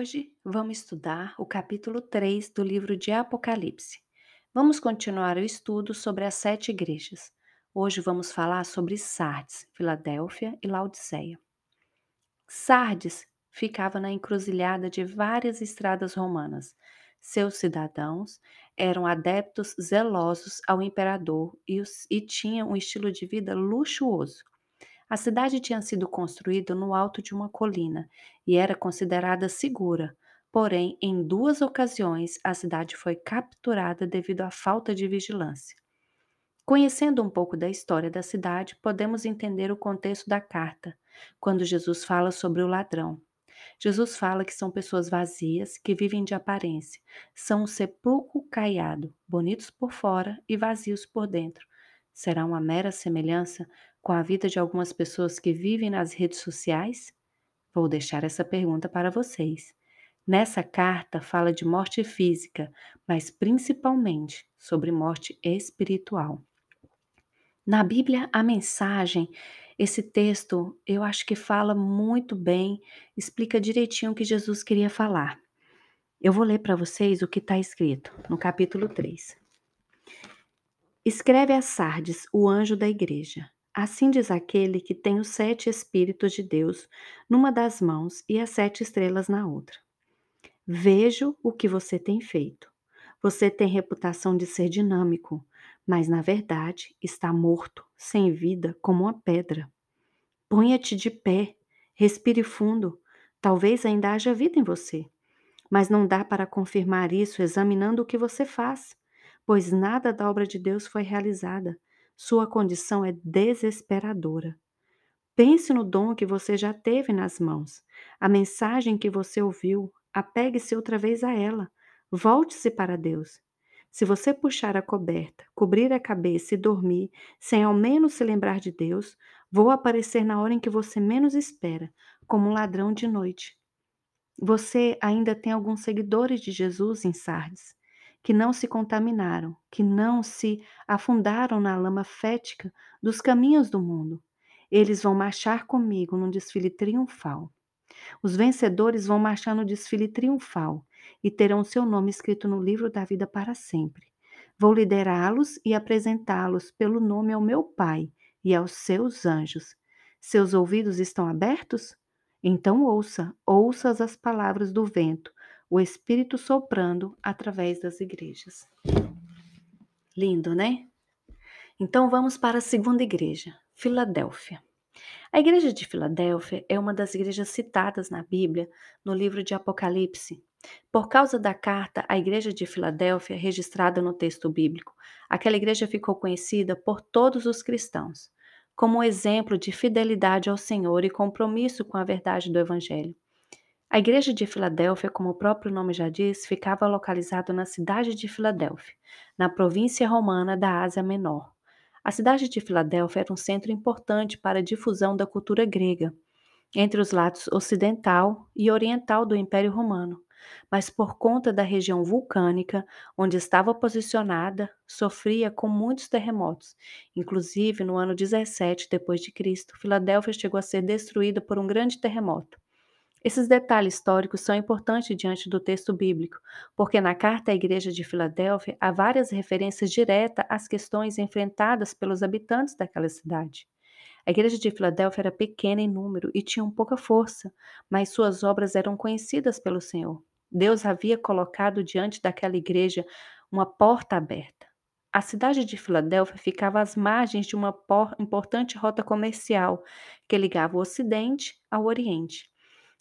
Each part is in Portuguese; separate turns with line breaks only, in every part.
Hoje vamos estudar o capítulo 3 do livro de Apocalipse. Vamos continuar o estudo sobre as sete igrejas. Hoje vamos falar sobre Sardes, Filadélfia e Laodiceia. Sardes ficava na encruzilhada de várias estradas romanas. Seus cidadãos eram adeptos zelosos ao imperador e, os, e tinham um estilo de vida luxuoso. A cidade tinha sido construída no alto de uma colina e era considerada segura. Porém, em duas ocasiões, a cidade foi capturada devido à falta de vigilância. Conhecendo um pouco da história da cidade, podemos entender o contexto da carta, quando Jesus fala sobre o ladrão. Jesus fala que são pessoas vazias, que vivem de aparência, são um sepulcro caiado, bonitos por fora e vazios por dentro. Será uma mera semelhança com a vida de algumas pessoas que vivem nas redes sociais? Vou deixar essa pergunta para vocês. Nessa carta fala de morte física, mas principalmente sobre morte espiritual. Na Bíblia, a mensagem, esse texto, eu acho que fala muito bem, explica direitinho o que Jesus queria falar. Eu vou ler para vocês o que está escrito no capítulo 3. Escreve a Sardes, o anjo da igreja. Assim diz aquele que tem os sete Espíritos de Deus numa das mãos e as sete estrelas na outra. Vejo o que você tem feito. Você tem reputação de ser dinâmico, mas na verdade está morto, sem vida, como uma pedra. Ponha-te de pé, respire fundo, talvez ainda haja vida em você. Mas não dá para confirmar isso examinando o que você faz, pois nada da obra de Deus foi realizada sua condição é desesperadora. Pense no dom que você já teve nas mãos, a mensagem que você ouviu, apegue-se outra vez a ela, volte-se para Deus. Se você puxar a coberta, cobrir a cabeça e dormir, sem ao menos se lembrar de Deus, vou aparecer na hora em que você menos espera, como um ladrão de noite. Você ainda tem alguns seguidores de Jesus em Sardes que não se contaminaram, que não se afundaram na lama fética dos caminhos do mundo. Eles vão marchar comigo num desfile triunfal. Os vencedores vão marchar no desfile triunfal e terão seu nome escrito no livro da vida para sempre. Vou liderá-los e apresentá-los pelo nome ao meu Pai e aos seus anjos. Seus ouvidos estão abertos? Então ouça, ouça as palavras do vento, o Espírito soprando através das igrejas. Lindo, né? Então vamos para a segunda igreja, Filadélfia. A igreja de Filadélfia é uma das igrejas citadas na Bíblia no livro de Apocalipse. Por causa da carta à igreja de Filadélfia registrada no texto bíblico, aquela igreja ficou conhecida por todos os cristãos como um exemplo de fidelidade ao Senhor e compromisso com a verdade do Evangelho. A igreja de Filadélfia, como o próprio nome já diz, ficava localizada na cidade de Filadélfia, na província romana da Ásia Menor. A cidade de Filadélfia era um centro importante para a difusão da cultura grega, entre os lados ocidental e oriental do Império Romano, mas por conta da região vulcânica onde estava posicionada, sofria com muitos terremotos. Inclusive, no ano 17 depois de Cristo, Filadélfia chegou a ser destruída por um grande terremoto. Esses detalhes históricos são importantes diante do texto bíblico, porque na carta à Igreja de Filadélfia há várias referências diretas às questões enfrentadas pelos habitantes daquela cidade. A igreja de Filadélfia era pequena em número e tinha pouca força, mas suas obras eram conhecidas pelo Senhor. Deus havia colocado diante daquela igreja uma porta aberta. A cidade de Filadélfia ficava às margens de uma importante rota comercial que ligava o Ocidente ao Oriente.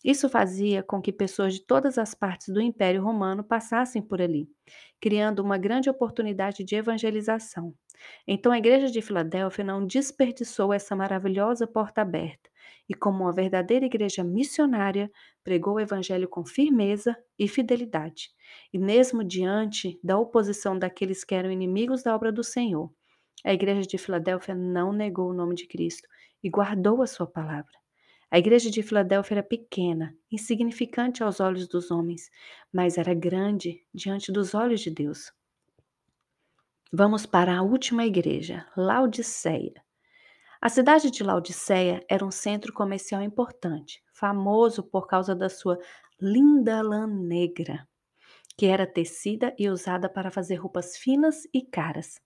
Isso fazia com que pessoas de todas as partes do Império Romano passassem por ali, criando uma grande oportunidade de evangelização. Então a igreja de Filadélfia não desperdiçou essa maravilhosa porta aberta e, como uma verdadeira igreja missionária, pregou o evangelho com firmeza e fidelidade. E mesmo diante da oposição daqueles que eram inimigos da obra do Senhor, a igreja de Filadélfia não negou o nome de Cristo e guardou a sua palavra. A igreja de Filadélfia era pequena, insignificante aos olhos dos homens, mas era grande diante dos olhos de Deus. Vamos para a última igreja, Laodiceia. A cidade de Laodiceia era um centro comercial importante, famoso por causa da sua linda lã negra, que era tecida e usada para fazer roupas finas e caras.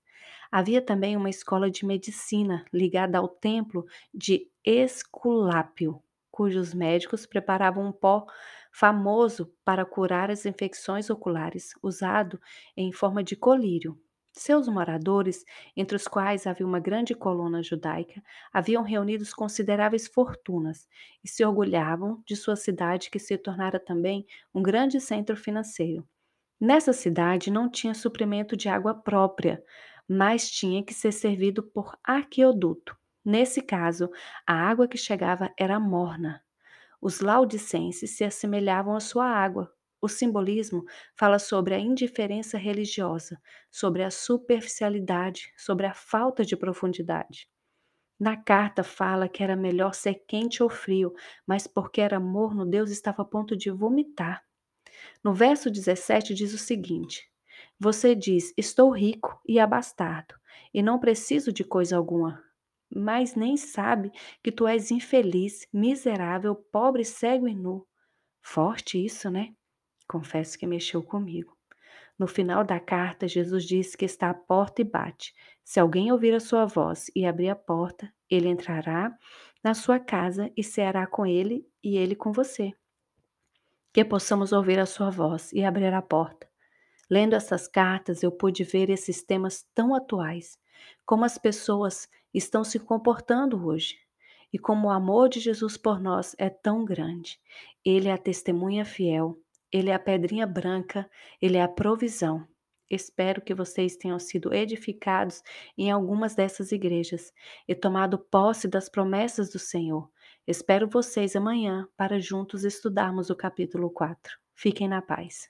Havia também uma escola de medicina ligada ao templo de Esculápio, cujos médicos preparavam um pó famoso para curar as infecções oculares, usado em forma de colírio. Seus moradores, entre os quais havia uma grande coluna judaica, haviam reunidos consideráveis fortunas e se orgulhavam de sua cidade, que se tornara também um grande centro financeiro. Nessa cidade não tinha suprimento de água própria, mas tinha que ser servido por aqueoduto. Nesse caso, a água que chegava era morna. Os laudicenses se assemelhavam à sua água. O simbolismo fala sobre a indiferença religiosa, sobre a superficialidade, sobre a falta de profundidade. Na carta fala que era melhor ser quente ou frio, mas porque era morno, Deus estava a ponto de vomitar. No verso 17 diz o seguinte: Você diz: Estou rico e abastado, e não preciso de coisa alguma mas nem sabe que tu és infeliz, miserável, pobre, cego e nu. Forte isso, né? Confesso que mexeu comigo. No final da carta, Jesus diz que está à porta e bate. Se alguém ouvir a sua voz e abrir a porta, ele entrará na sua casa e ceará com ele e ele com você. Que possamos ouvir a sua voz e abrir a porta. Lendo essas cartas, eu pude ver esses temas tão atuais, como as pessoas estão se comportando hoje e como o amor de Jesus por nós é tão grande. Ele é a testemunha fiel, ele é a pedrinha branca, ele é a provisão. Espero que vocês tenham sido edificados em algumas dessas igrejas e tomado posse das promessas do Senhor. Espero vocês amanhã para juntos estudarmos o capítulo 4. Fiquem na paz.